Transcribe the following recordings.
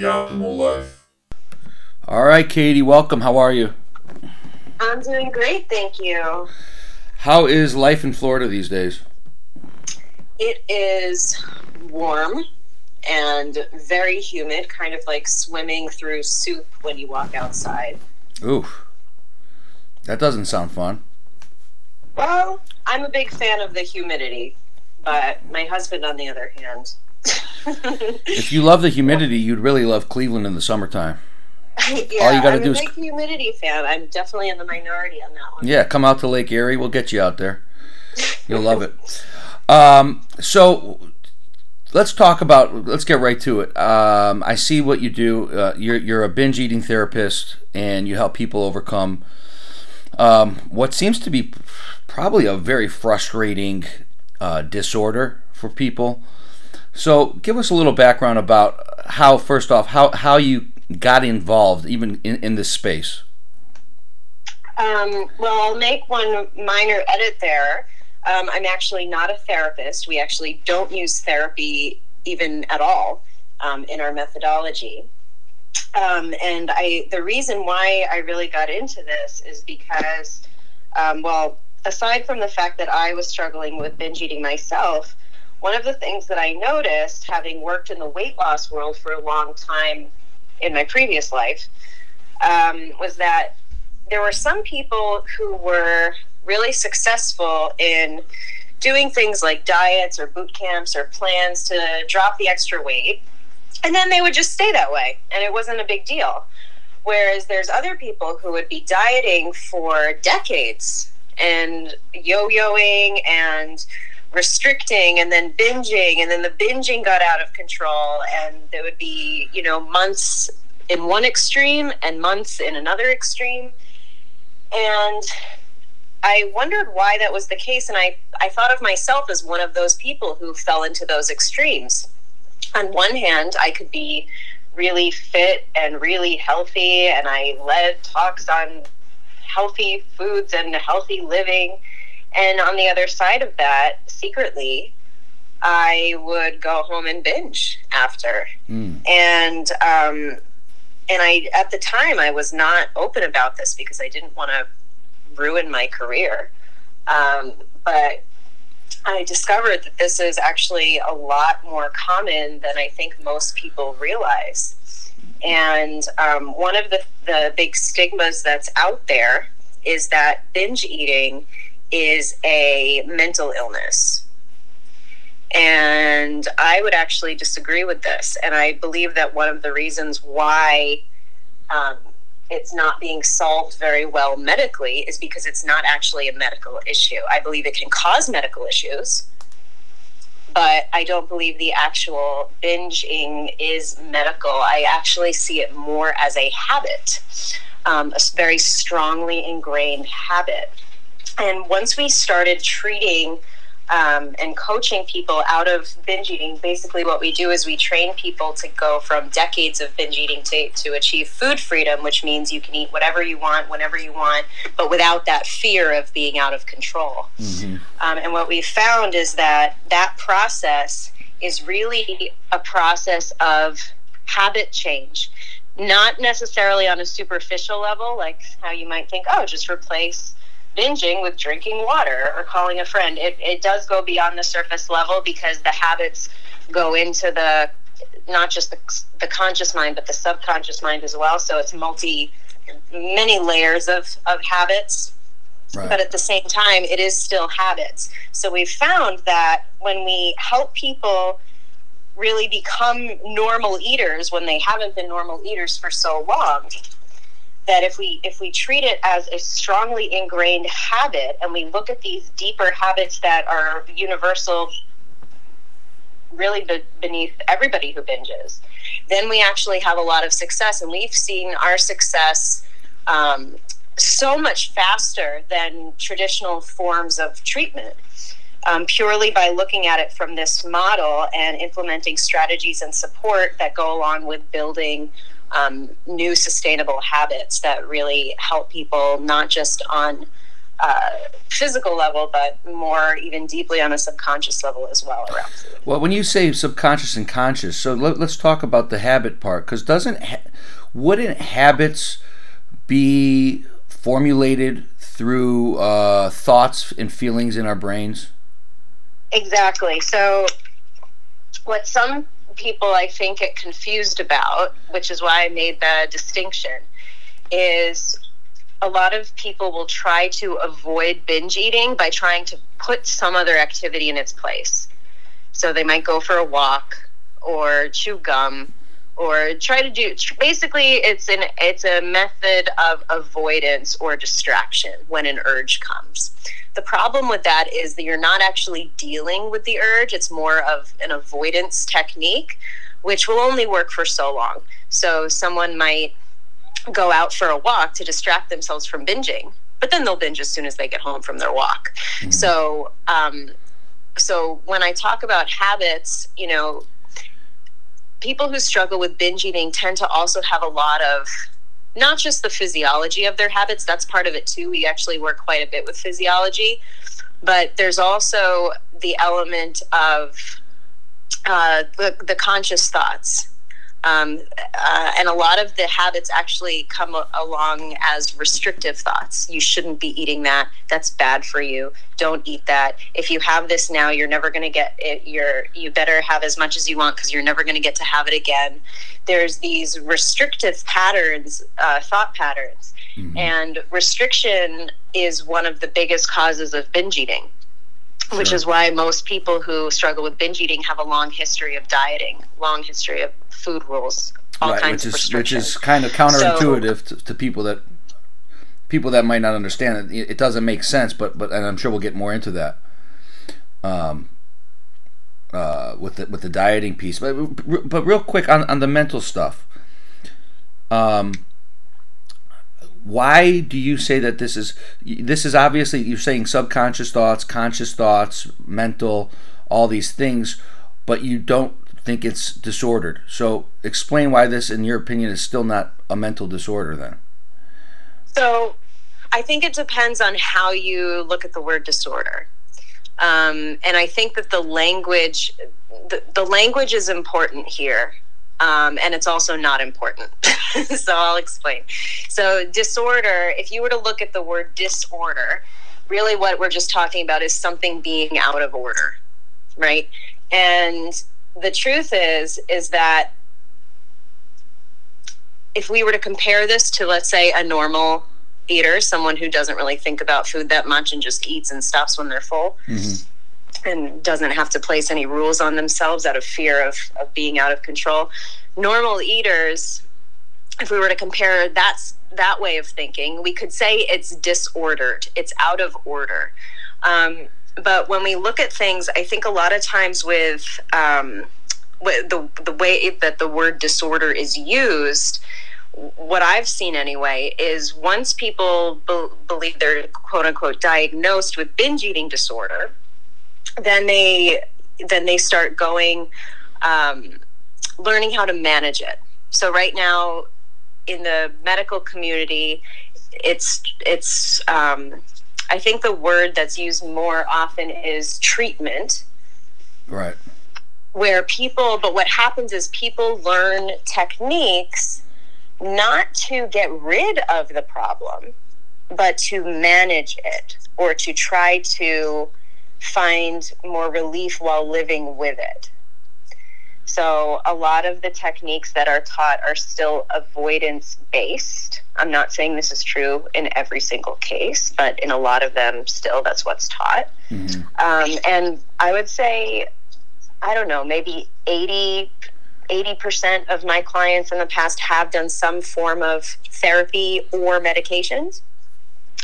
the optimal life. All right, Katie, welcome. How are you? I'm doing great, thank you. How is life in Florida these days? It is warm and very humid, kind of like swimming through soup when you walk outside. Oof. that doesn't sound fun. Well, I'm a big fan of the humidity, but my husband, on the other hand, If you love the humidity, you'd really love Cleveland in the summertime. yeah, All you gotta I'm do a is- big humidity fan. I'm definitely in the minority on that one. Yeah, come out to Lake Erie. We'll get you out there. You'll love it. Um, so let's talk about. Let's get right to it. Um, I see what you do. Uh, you're you're a binge eating therapist, and you help people overcome um, what seems to be probably a very frustrating uh, disorder for people. So, give us a little background about how, first off, how how you got involved even in, in this space. Um, well, I'll make one minor edit there. Um, I'm actually not a therapist. We actually don't use therapy even at all um, in our methodology. Um, and I, the reason why I really got into this is because, um, well, aside from the fact that I was struggling with binge eating myself, one of the things that I noticed, having worked in the weight loss world for a long time in my previous life, um, was that there were some people who were really successful in doing things like diets or boot camps or plans to drop the extra weight and then they would just stay that way and it wasn't a big deal. Whereas there's other people who would be dieting for decades and yo-yoing and restricting and then binging and then the binging got out of control and there would be you know months in one extreme and months in another extreme and I wondered why that was the case, and I, I thought of myself as one of those people who fell into those extremes. On one hand, I could be really fit and really healthy, and I led talks on healthy foods and healthy living. And on the other side of that, secretly, I would go home and binge after. Mm. And um, and I at the time I was not open about this because I didn't want to ruin my career. Um, but I discovered that this is actually a lot more common than I think most people realize. And um, one of the, the big stigmas that's out there is that binge eating is a mental illness. And I would actually disagree with this. And I believe that one of the reasons why um, it's not being solved very well medically is because it's not actually a medical issue. I believe it can cause medical issues, but I don't believe the actual binging is medical. I actually see it more as a habit, um, a very strongly ingrained habit. And once we started treating um, and coaching people out of binge eating, basically what we do is we train people to go from decades of binge eating to, to achieve food freedom, which means you can eat whatever you want, whenever you want, but without that fear of being out of control. Mhm. Um, and what we found is that that process is really a process of habit change, not necessarily on a superficial level, like how you might think, oh, just replace binging with drinking water or calling a friend. It, it does go beyond the surface level because the habits go into the not just the, the conscious mind but the subconscious mind as well so it's multi many layers of, of habits Right. but at the same time it is still habits so we've found that when we help people really become normal eaters when they haven't been normal eaters for so long that if we if we treat it as a strongly ingrained habit and we look at these deeper habits that are universal really be- beneath everybody who binges then we actually have a lot of success. And we've seen our success um, so much faster than traditional forms of treatment um, purely by looking at it from this model and implementing strategies and support that go along with building um, new sustainable habits that really help people not just on uh, physical level, but more even deeply on a subconscious level as well around food. Well, when you say subconscious and conscious, so let, us talk about the habit part because doesn't ha- wouldn't habits be formulated through uh, thoughts and feelings in our brains? Exactly. So, what some people I think get confused about, which is why I made the distinction, is a lot of people will try to avoid binge eating by trying to put some other activity in its place. So they might go for a walk or chew gum or try to do basically it's an it's a method of avoidance or distraction when an urge comes. The problem with that is that you're not actually dealing with the urge, it's more of an avoidance technique which will only work for so long. So someone might go out for a walk to distract themselves from binging, but then they'll binge as soon as they get home from their walk. Mm-hmm. So, um, so when I talk about habits, you know, people who struggle with binge eating tend to also have a lot of not just the physiology of their habits, that's part of it too. We actually work quite a bit with physiology, but there's also the element of uh, the, the conscious thoughts um, uh, and a lot of the habits actually come a- along as restrictive thoughts. You shouldn't be eating that. That's bad for you. Don't eat that. If you have this now, you're never going to get it. You're you better have as much as you want because you're never going to get to have it again. There's these restrictive patterns, uh, thought patterns, mm-hmm. and restriction is one of the biggest causes of binge eating. Sure. Which is why most people who struggle with binge eating have a long history of dieting, long history of food rules, all right, kinds which of is which is kind of counterintuitive so, to, to, people that people that might not understand it. It doesn't make sense, but but and I'm sure we'll get more into that. Um, uh, with the with the dieting piece, but but real quick on on the mental stuff. Um, why do you say that this is this is obviously you're saying subconscious thoughts, conscious thoughts, mental, all these things, but you don't think it's disordered. So explain why this, in your opinion, is still not a mental disorder then. So I think it depends on how you look at the word disorder. Um, and I think that the language, the, the language is important here. Um, and it's also not important. so I'll explain. So, disorder, if you were to look at the word disorder, really what we're just talking about is something being out of order, right? And the truth is, is that if we were to compare this to, let's say, a normal eater, someone who doesn't really think about food that much and just eats and stops when they're full, mm-hmm and doesn't have to place any rules on themselves out of fear of, of being out of control. Normal eaters, if we were to compare that's that way of thinking, we could say it's disordered, it's out of order. Um, but when we look at things, I think a lot of times with, um, the, the way that the word disorder is used, what I've seen anyway is once people be- believe they're quote unquote diagnosed with binge eating disorder, then they then they start going um, learning how to manage it. So right now in the medical community it's it's um, i think the word that's used more often is treatment. Right. Where people but what happens is people learn techniques not to get rid of the problem but to manage it or to try to find more relief while living with it. So, a lot of the techniques that are taught are still avoidance based. I'm not saying this is true in every single case, but in a lot of them, still, that's what's taught. Mm-hmm. Um, and I would say, I don't know, maybe 80, 80% of my clients in the past have done some form of therapy or medications,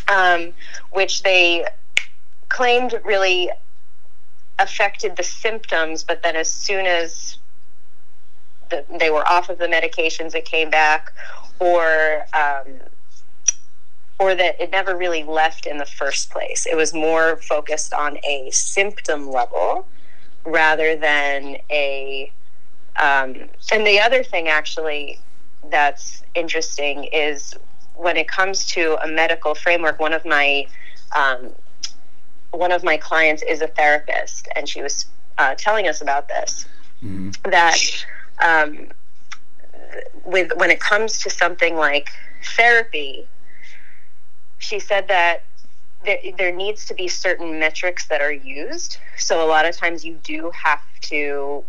um, which they claimed really affected the symptoms, but then as soon as the, they were off of the medications, it came back, or um, or that it never really left in the first place. It was more focused on a symptom level rather than a. Um, and the other thing, actually, that's interesting is when it comes to a medical framework. One of my um, one of my clients is a therapist, and she was uh, telling us about this mm-hmm. that um, with when it comes to something like therapy, she said that there, there needs to be certain metrics that are used. So a lot of times you do have to,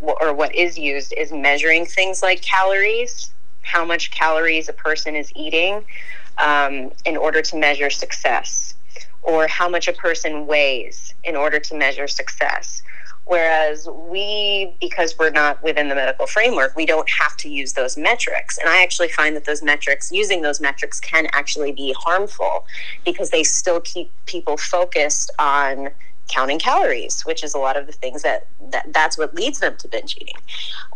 or what is used is measuring things like calories, how much calories a person is eating um, in order to measure success, or how much a person weighs in order to measure success. Whereas we, because we're not within the medical framework, we don't have to use those metrics. And I actually find that those metrics, using those metrics, can actually be harmful because they still keep people focused on counting calories, which is a lot of the things that, that that's what leads them to binge eating.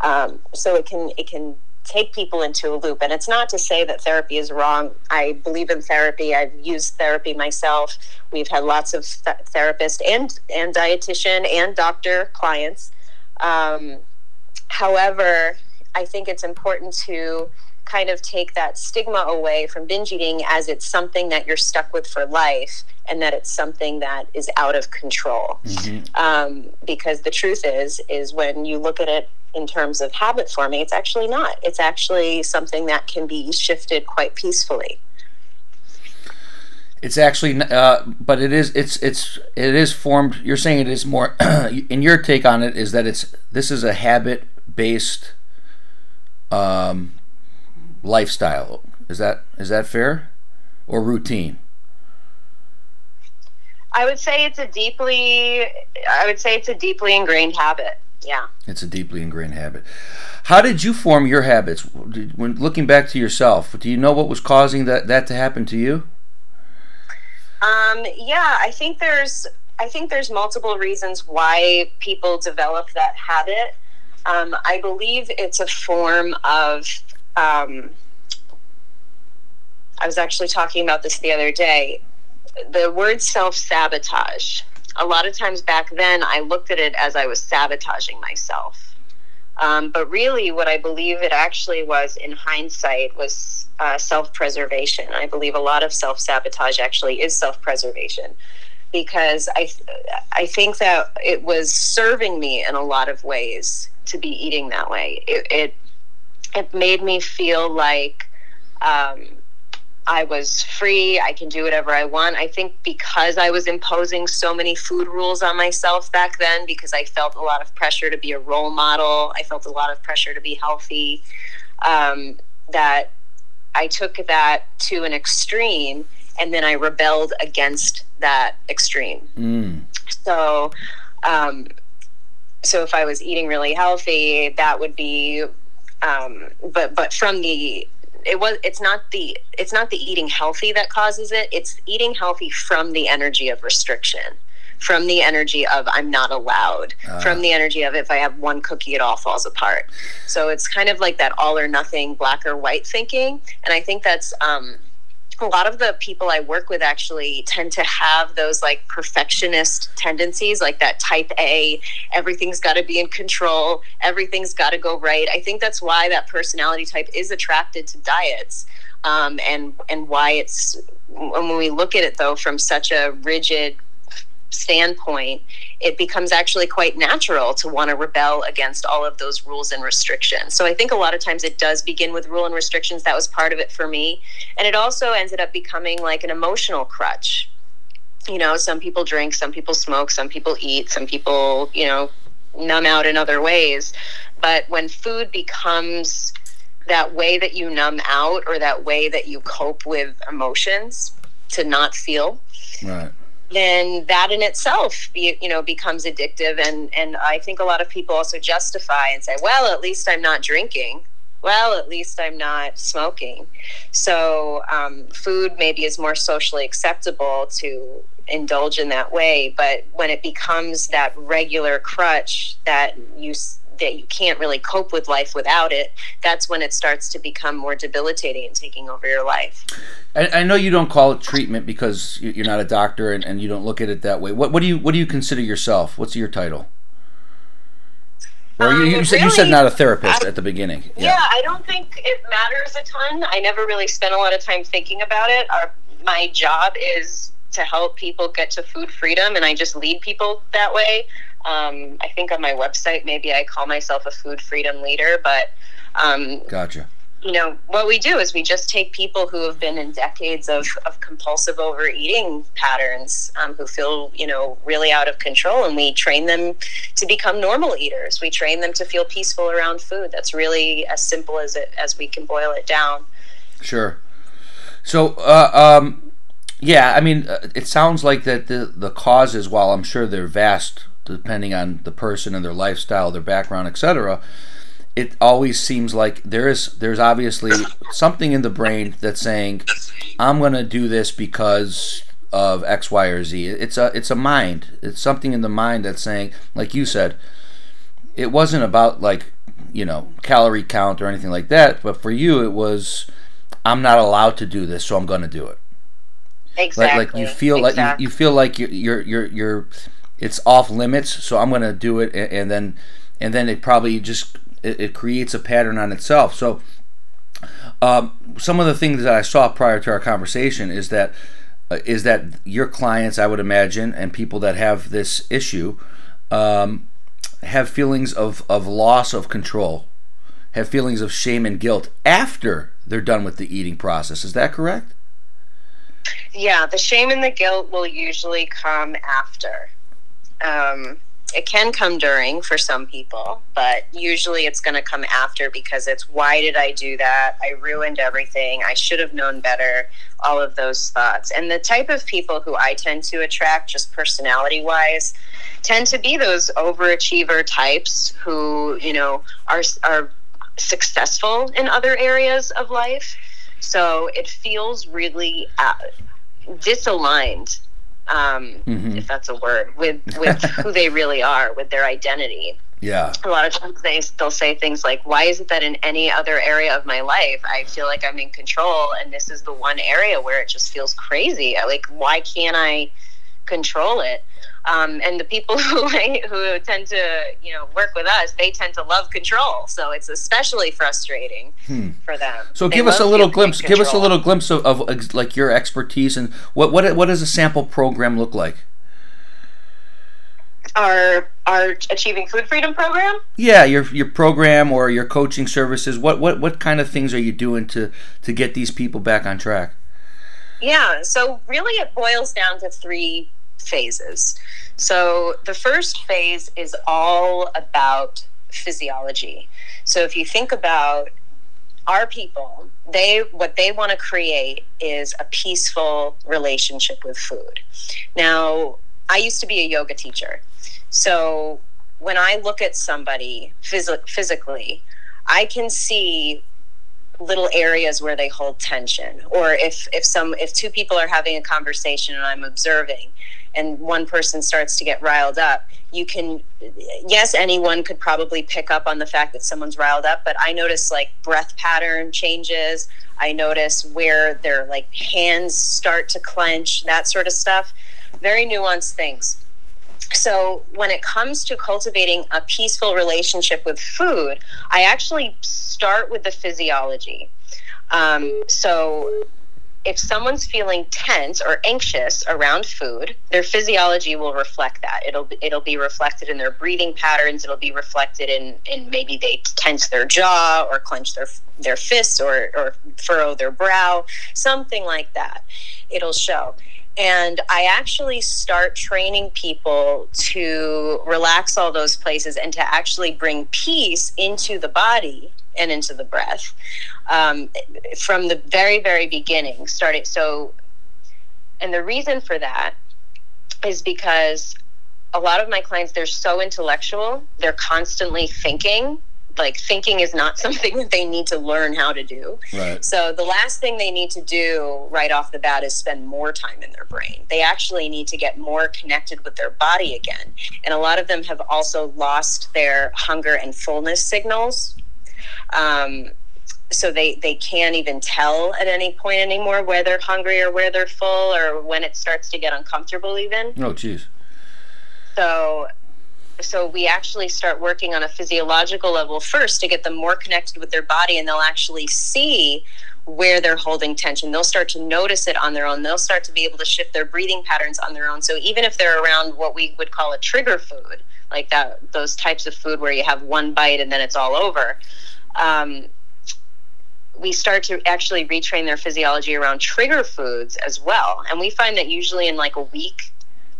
Um, so it can it can take people into a loop. And it's not to say that therapy is wrong. I believe in therapy. I've used therapy myself. We've had lots of th- therapists and and dietitian and doctor clients. Um, however, I think it's important to kind of take that stigma away from binge eating as it's something that you're stuck with for life and that it's something that is out of control. Mm-hmm. um, because the truth is is when you look at it in terms of habit forming it's actually not. It's actually something that can be shifted quite peacefully. It's actually uh, but it is it's it's it is formed you're saying it is more in your take on it is that it's this is a habit based um, lifestyle. Is that is that fair, or routine? I would say it's a deeply. I would say it's a deeply ingrained habit. Yeah. It's a deeply ingrained habit. How did you form your habits? When looking back to yourself, do you know what was causing that that to happen to you? Um, yeah, I think there's I think there's multiple reasons why people develop that habit. Um, I believe it's a form of um, I was actually talking about this the other day. The word self sabotage. A lot of times back then, I looked at it as I was sabotaging myself. Um, but really, what I believe it actually was in hindsight was uh, self preservation. I believe a lot of self sabotage actually is self preservation because I, I think that it was serving me in a lot of ways to be eating that way. It, it it made me feel like um, I was free. I can do whatever I want. I think because I was imposing so many food rules on myself back then, because I felt a lot of pressure to be a role model, I felt a lot of pressure to be healthy, um, that I took that to an extreme and then I rebelled against that extreme. Mm. So, um, so if I was eating really healthy, that would be um, but but from the it was it's not the it's not the eating healthy that causes it. It's eating healthy from the energy of restriction from the energy of i'm not allowed uh. from the energy of if i have one cookie it all falls apart. So it's kind of like that all or nothing black or white thinking. And i think that's um, a lot of the people I work with actually tend to have those like perfectionist tendencies, like that type A, everything's got to be in control, everything's got to go right. I think that's why that personality type is attracted to diets. Um, and and why it's when we look at it though from such a rigid standpoint, it becomes actually quite natural to want to rebel against all of those rules and restrictions. So I think a lot of times it does begin with rule and restrictions. That was part of it for me. And it also ended up becoming like an emotional crutch. You know, some people drink, some people smoke, some people eat, some people, you know, numb out in other ways. But when food becomes that way that you numb out or that way that you cope with emotions to not feel, right then that in itself you know becomes addictive. And and i think a lot of people also justify and say well at least i'm not drinking. Well at least i'm not smoking. So um, food maybe is more socially acceptable to indulge in that way. But when it becomes that regular crutch that you that you can't really cope with life without it, that's when it starts to become more debilitating and taking over your life. I, I know you don't call it treatment because you're not a doctor and, and you don't look at it that way. What, what do you what do you consider yourself? What's your title? Or um, you, you, said, really, you said not a therapist I, at the beginning. Yeah. yeah. I don't think it matters a ton. I never really spent a lot of time thinking about it. Our, my job is to help people get to food freedom, and I just lead people that way. Um, I think on my website, maybe I call myself a food freedom leader, but um, gotcha you know, what we do is we just take people who have been in decades of, of compulsive overeating patterns, um, who feel, you know, really out of control, and we train them to become normal eaters. We train them to feel peaceful around food. That's really as simple as it as we can boil it down. Sure. So, uh, um, yeah, I mean, uh, it sounds like that the the causes, while I'm sure they're vast, depending on the person and their lifestyle, their background, etc it always seems like there is there's obviously something in the brain that's saying I'm going to do this because of X, Y, or Z. It's a it's a mind. It's something in the mind that's saying, like you said, it wasn't about like you know calorie count or anything like that. But for you, it was I'm not allowed to do this, so I'm going to do it. Exactly. Like, like you feel exactly. like you, you feel like you're, you're you're you're it's off limits, so I'm going to do it, and, and then and then it probably just it, it creates a pattern on itself. So, um, some of the things that I saw prior to our conversation is that uh, is that your clients, I would imagine, and people that have this issue um, have feelings of, of loss of control, have feelings of shame and guilt after they're done with the eating process. Is that correct? Yeah, the shame and the guilt will usually come after. Um, it can come during for some people, but usually it's going to come after because it's why did I do that? I ruined everything. I should have known better. All of those thoughts. And the type of people who I tend to attract, just personality wise, tend to be those overachiever types who, you know, are, are successful in other areas of life. So it feels really uh, disaligned um, mm-hmm. if that's a word, with with who they really are, with their identity. Yeah. A lot of times they they'll say things like, "Why is it that in any other area of my life I feel like I'm in control, and this is the one area where it just feels crazy? Like, why can't I control it?" Um, and the people who who tend to you know work with us, they tend to love control. So it's especially frustrating hmm. for them. So they give us a little glimpse. Give us a little glimpse of, of like your expertise and what what what does a sample program look like? Our our achieving food freedom program. Yeah, your your program or your coaching services. What what what kind of things are you doing to to get these people back on track? Yeah, so really it boils down to three phases. So the first phase is all about physiology. So if you think about our people, they what they want to create is a peaceful relationship with food. Now, I used to be a yoga teacher. So when I look at somebody phys- physically, I can see little areas where they hold tension or if if some if two people are having a conversation and I'm observing and one person starts to get riled up you can yes anyone could probably pick up on the fact that someone's riled up but i notice like breath pattern changes. I notice where their like hands start to clench that sort of stuff. Very nuanced things. So when it comes to cultivating a peaceful relationship with food i actually start with the physiology. Um, so if someone's feeling tense or anxious around food, their physiology will reflect that. It'll it'll be reflected in their breathing patterns. It'll be reflected in, in maybe they tense their jaw or clench their their fists or, or furrow their brow, something like that. It'll show. And I actually start training people to relax all those places and to actually bring peace into the body and into the breath um, from the very, very beginning, starting. So, and the reason for that is because a lot of my clients, they're so intellectual, they're constantly thinking. Like thinking is not something that they need to learn how to do. Right. So the last thing they need to do right off the bat is spend more time in their brain. They actually need to get more connected with their body again. And a lot of them have also lost their hunger and fullness signals. Um, so they they can't even tell at any point anymore where they're hungry or where they're full or when it starts to get uncomfortable even oh jeez so so we actually start working on a physiological level first to get them more connected with their body and they'll actually see where they're holding tension. They'll start to notice it on their own. They'll start to be able to shift their breathing patterns on their own. So even if they're around what we would call a trigger food, like that, those types of food where you have one bite and then it's all over. Um, we start to actually retrain their physiology around trigger foods as well. And we find that usually in like a week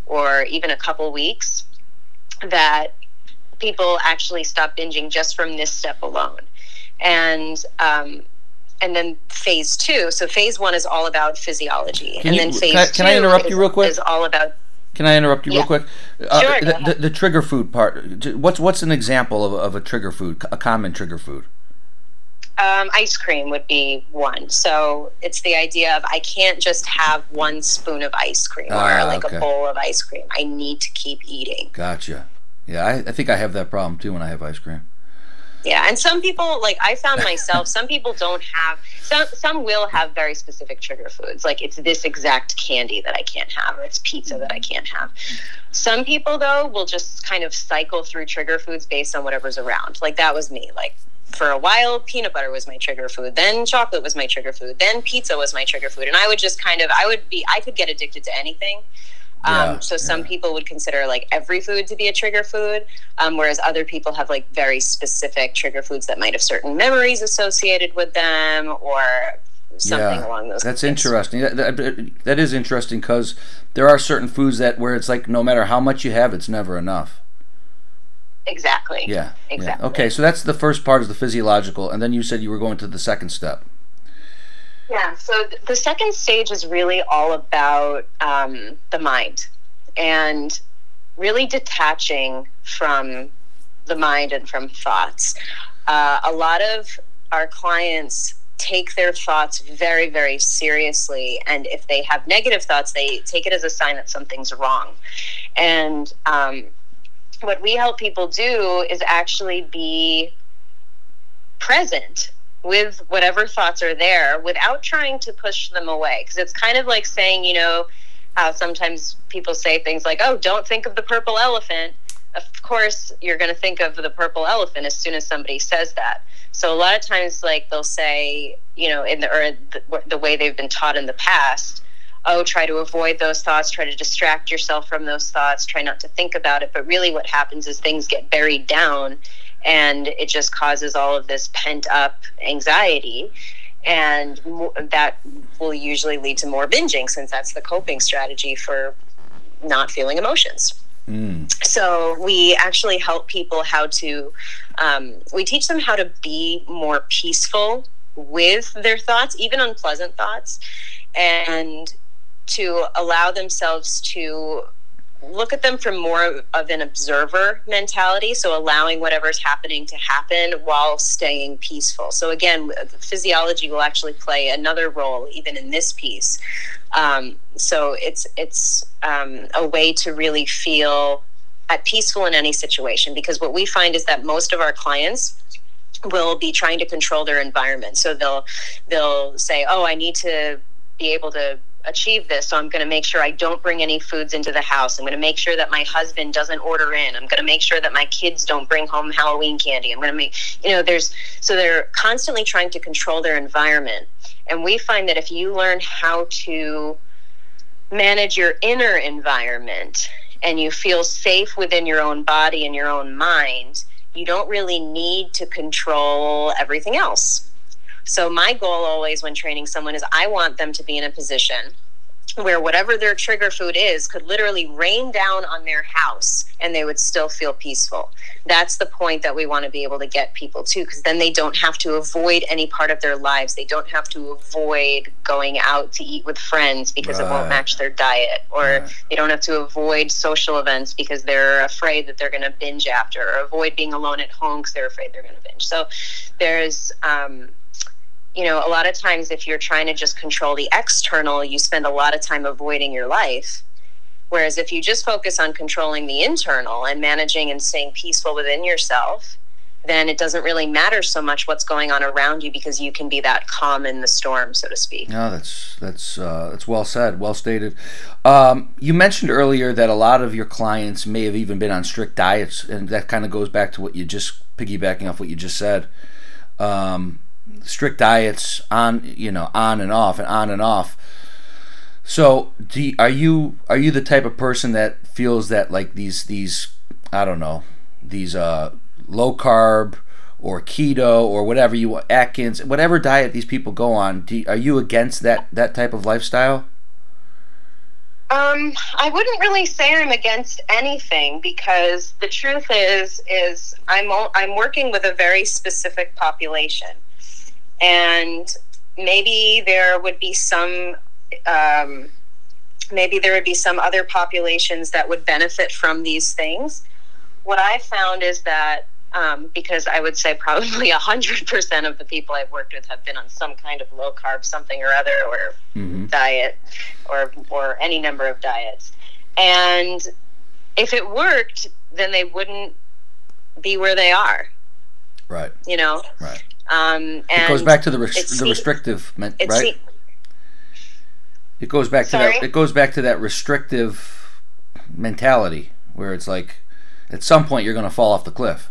or even a couple weeks, that people actually stop binging just from this step alone. And um, and then phase two. So phase one is all about physiology, Can and you- then phase can I- two can I interrupt is, you real quick? is all about Can I interrupt you real quick? Uh, Sure, the, the, the trigger food part. What's what's an example of, of a trigger food? A common trigger food. Um, ice cream would be one. So it's the idea of I can't just have one spoon of ice cream Ah, or like okay. a bowl of ice cream. I need to keep eating. Gotcha. Yeah, I, I think I have that problem too when I have ice cream. Yeah, and some people like I found myself. some people don't have. Some some will have very specific trigger foods. Like it's this exact candy that I can't have, or it's pizza that I can't have. Some people though will just kind of cycle through trigger foods based on whatever's around. Like that was me. Like for a while, peanut butter was my trigger food. Then chocolate was my trigger food. Then pizza was my trigger food. And I would just kind of I would be I could get addicted to anything. Um, Yeah, so some yeah. people would consider like every food to be a trigger food, um, whereas other people have like very specific trigger foods that might have certain memories associated with them or something yeah, along those. that's lines. interesting. That, that, that is interesting because there are certain foods that where it's like no matter how much you have, it's never enough. Exactly. Yeah. Exactly. Yeah. Okay, so that's the first part is the physiological, and then you said you were going to the second step. Yeah. So th- the second stage is really all about um, the mind and really detaching from the mind and from thoughts. Uh, a lot of our clients take their thoughts very, very seriously. And if they have negative thoughts, they take it as a sign that something's wrong. And um, what we help people do is actually be present with whatever thoughts are there without trying to push them away. Because it's kind of like saying, you know, how sometimes people say things like, oh, don't think of the purple elephant. Of course, you're going to think of the purple elephant as soon as somebody says that. So a lot of times, like they'll say, you know, in the or the, the way they've been taught in the past, oh, try to avoid those thoughts, try to distract yourself from those thoughts, try not to think about it. But really, what happens is things get buried down, and it just causes all of this pent up anxiety. And that will usually lead to more binging, since that's the coping strategy for not feeling emotions. Mm. So we actually help people how to, um, we teach them how to be more peaceful with their thoughts, even unpleasant thoughts, and to allow themselves to look at them from more of an observer mentality. So allowing whatever's happening to happen while staying peaceful. So again, physiology will actually play another role even in this piece. Um, so it's it's um, a way to really feel at peaceful in any situation because what we find is that most of our clients will be trying to control their environment so they'll they'll say oh i need to be able to achieve this so i'm going to make sure i don't bring any foods into the house. I'm going to make sure that my husband doesn't order in. I'm going to make sure that my kids don't bring home halloween candy. I'm going to make you know there's so they're constantly trying to control their environment. And we find that if you learn how to manage your inner environment and you feel safe within your own body and your own mind, you don't really need to control everything else. So, my goal always when training someone is I want them to be in a position where whatever their trigger food is could literally rain down on their house and they would still feel peaceful. That's the point that we want to be able to get people to because then they don't have to avoid any part of their lives. They don't have to avoid going out to eat with friends because it won't match their diet or Right. they don't have to avoid social events because they're afraid that they're going to binge after or avoid being alone at home because they're afraid they're going to binge. So there's um, you know, a lot of times if you're trying to just control the external, you spend a lot of time avoiding your life. Whereas if you just focus on controlling the internal and managing and staying peaceful within yourself, then it doesn't really matter so much what's going on around you because you can be that calm in the storm, so to speak. No, that's that's uh, that's well said, well stated. Um, you mentioned earlier that a lot of your clients may have even been on strict diets, and that kind of goes back to what you just piggybacking off what you just said. Um, strict diets on you know on and off and on and off. So, you, are you are you the type of person that feels that like these these I don't know these uh, low carb or keto or whatever you Atkins whatever diet these people go on? Do, are you against that that type of lifestyle? Um, I wouldn't really say I'm against anything because the truth is, is I'm I'm working with a very specific population, and maybe there would be some, um, maybe there would be some other populations that would benefit from these things. What I found is that um, because I would say probably 100% of the people I've worked with have been on some kind of low carb something or other or mm-hmm. diet or, or any number of diets. And if it worked, then they wouldn't be where they are. Right. You know? Right. Um, and it goes back to the, the restrictive, right? it goes back to Sorry? that. It goes back to that restrictive mentality where it's like, at some point you're going to fall off the cliff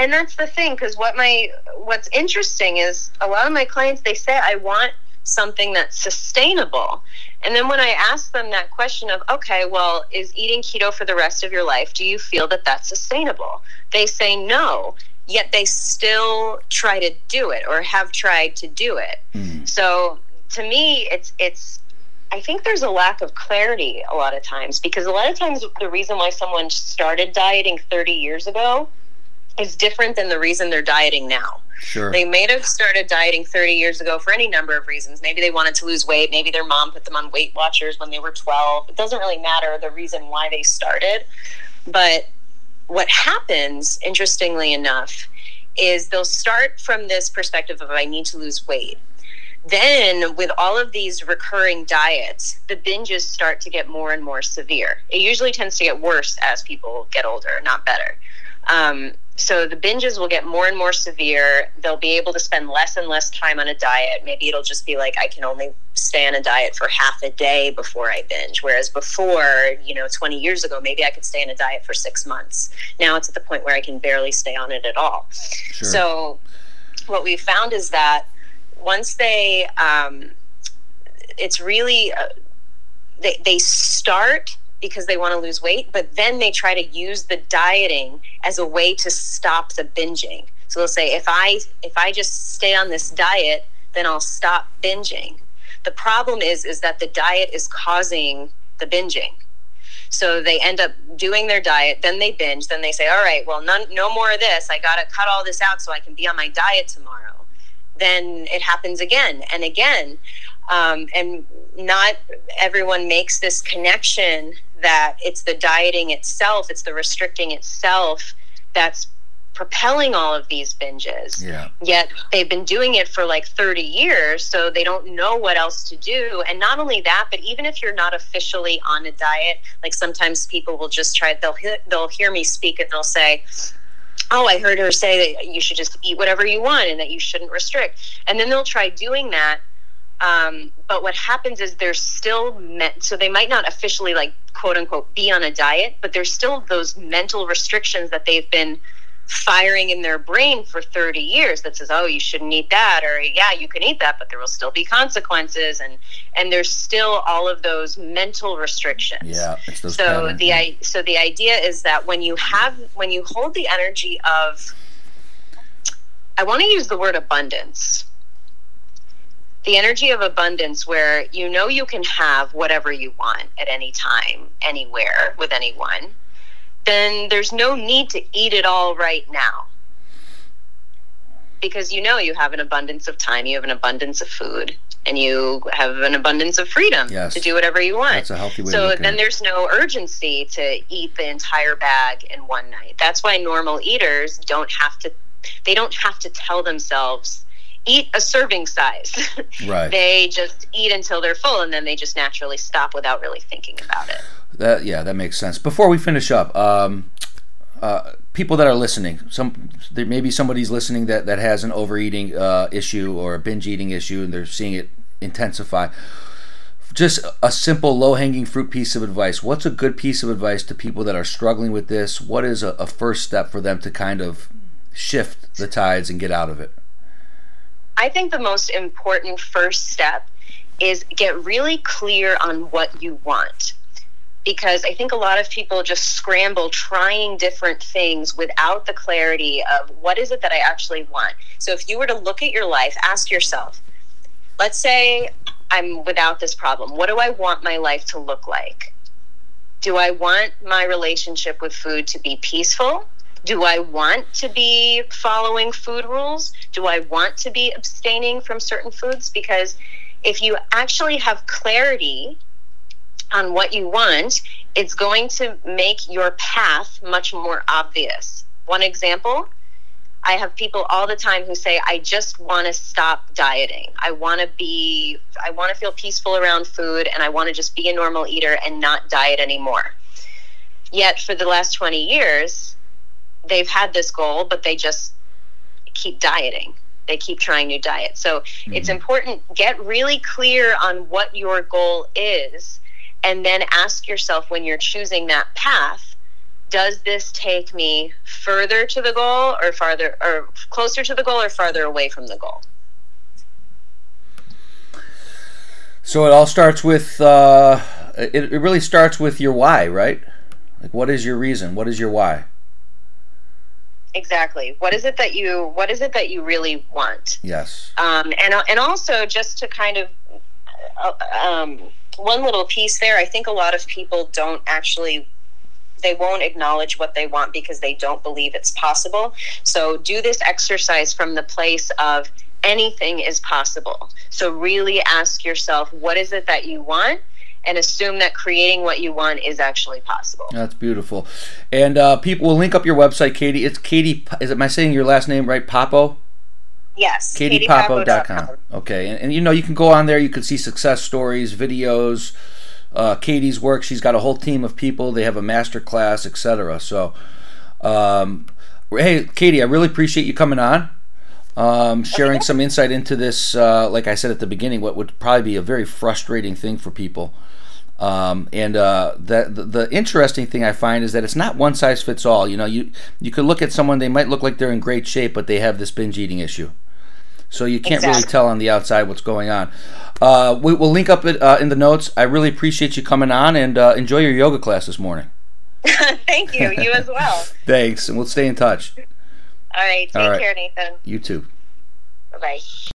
and that's the thing because what my what's interesting is a lot of my clients they say i want something that's sustainable and then when i ask them that question of okay well is eating keto for the rest of your life do you feel that that's sustainable they say no yet they still try to do it or have tried to do it mm. so to me it's it's I think there's a lack of clarity a lot of times because a lot of times the reason why someone started dieting 30 years ago is different than the reason they're dieting now. Sure. They may have started dieting 30 years ago for any number of reasons. Maybe they wanted to lose weight. Maybe their mom put them on Weight Watchers when they were 12. It doesn't really matter the reason why they started. But what happens, interestingly enough, is they'll start from this perspective of I need to lose weight. Then, with all of these recurring diets, the binges start to get more and more severe. It usually tends to get worse as people get older, not better. Um, so the binges will get more and more severe. They'll be able to spend less and less time on a diet. Maybe it'll just be like I can only stay on a diet for half a day before I binge. Whereas before, you know, 20 years ago, maybe I could stay on a diet for six months. Now it's at the point where I can barely stay on it at all. Sure. So what we found is that once they, um, it's really, uh, they, they start because they want to lose weight, but then they try to use the dieting as a way to stop the binging. So they'll say, if I if I just stay on this diet, then I'll stop binging. The problem is is that the diet is causing the binging. So they end up doing their diet, then they binge, then they say, all right, well, none, no more of this. I got to cut all this out so I can be on my diet tomorrow. Then it happens again and again. Um, and not everyone makes this connection that it's the dieting itself, it's the restricting itself that's propelling all of these binges. Yeah. Yet they've been doing it for like 30 years, so they don't know what else to do. And not only that, but even if you're not officially on a diet, like sometimes people will just try they'll they'll hear me speak and they'll say, "Oh, I heard her say that you should just eat whatever you want and that you shouldn't restrict." And then they'll try doing that um, but what happens is they're still meant, so they might not officially like quote unquote be on a diet, but there's still those mental restrictions that they've been firing in their brain for 30 years that says oh you shouldn't eat that or yeah you can eat that but there will still be consequences and and there's still all of those mental restrictions yeah so patterns, the yeah. so the idea is that when you have when you hold the energy of i want to use the word abundance the energy of abundance where you know you can have whatever you want at any time, anywhere, with anyone, then there's no need to eat it all right now. Because you know you have an abundance of time, you have an abundance of food, and you have an abundance of freedom yes. to do whatever you want. That's a healthy way so then there's no urgency to eat the entire bag in one night. That's why normal eaters don't have to they don't have to tell themselves eat a serving size. Right. they just eat until they're full and then they just naturally stop without really thinking about it. That yeah, that makes sense. Before we finish up, um, uh, people that are listening, some there may be somebody's listening that that has an overeating uh, issue or a binge eating issue, and they're seeing it intensify. Just a simple low hanging fruit piece of advice. What's a good piece of advice to people that are struggling with this? What is a, a first step for them to kind of shift the tides and get out of it? I think the most important first step is get really clear on what you want. Because I think a lot of people just scramble trying different things without the clarity of what is it that I actually want. So if you were to look at your life, ask yourself, let's say I'm without this problem. What do I want my life to look like? Do I want my relationship with food to be peaceful? Do I want to be following food rules? Do I want to be abstaining from certain foods? Because if you actually have clarity on what you want, it's going to make your path much more obvious. One example I have people all the time who say, I just want to stop dieting. I want to be, I want to feel peaceful around food and I want to just be a normal eater and not diet anymore. Yet for the last 20 years, they've had this goal, but they just keep dieting. They keep trying new diets. So mm-hmm. it's important get really clear on what your goal is and then ask yourself when you're choosing that path, does this take me further to the goal or farther or closer to the goal or farther away from the goal? So it all starts with uh, it, it really starts with your why, right? Like what is your reason? What is your why? Exactly. What is it that you what is it that you really want? Yes. Um, and and also just to kind of uh, um, one little piece there i think a lot of people don't actually they won't acknowledge what they want because they don't believe it's possible. So do this exercise from the place of anything is possible. So really ask yourself what is it that you want and assume that creating what you want is actually possible. That's beautiful. And uh, people will link up your website, Katie. It's Katie. Is it am I saying your last name right? Papo. Yes. KatiePapo.com. Okay, and, and, you know you can go on there. You can see success stories, videos, uh, Katie's work. She's got a whole team of people. They have a master class, etc. So, um, hey, Katie, I really appreciate you coming on. Um, sharing some insight into this, uh, like I said at the beginning, what would probably be a very frustrating thing for people. Um, and uh, the, the, the interesting thing I find is that it's not one size fits all. You know, you you could look at someone; they might look like they're in great shape, but they have this binge eating issue. So you can't exactly. really tell on the outside what's going on. Uh, we, will link up it uh, in the notes. I really appreciate you coming on and uh, enjoy your yoga class this morning. Thank you. You as well. Thanks, and we'll stay in touch. All right. Take All right. care, Nathan. You too. Bye bye.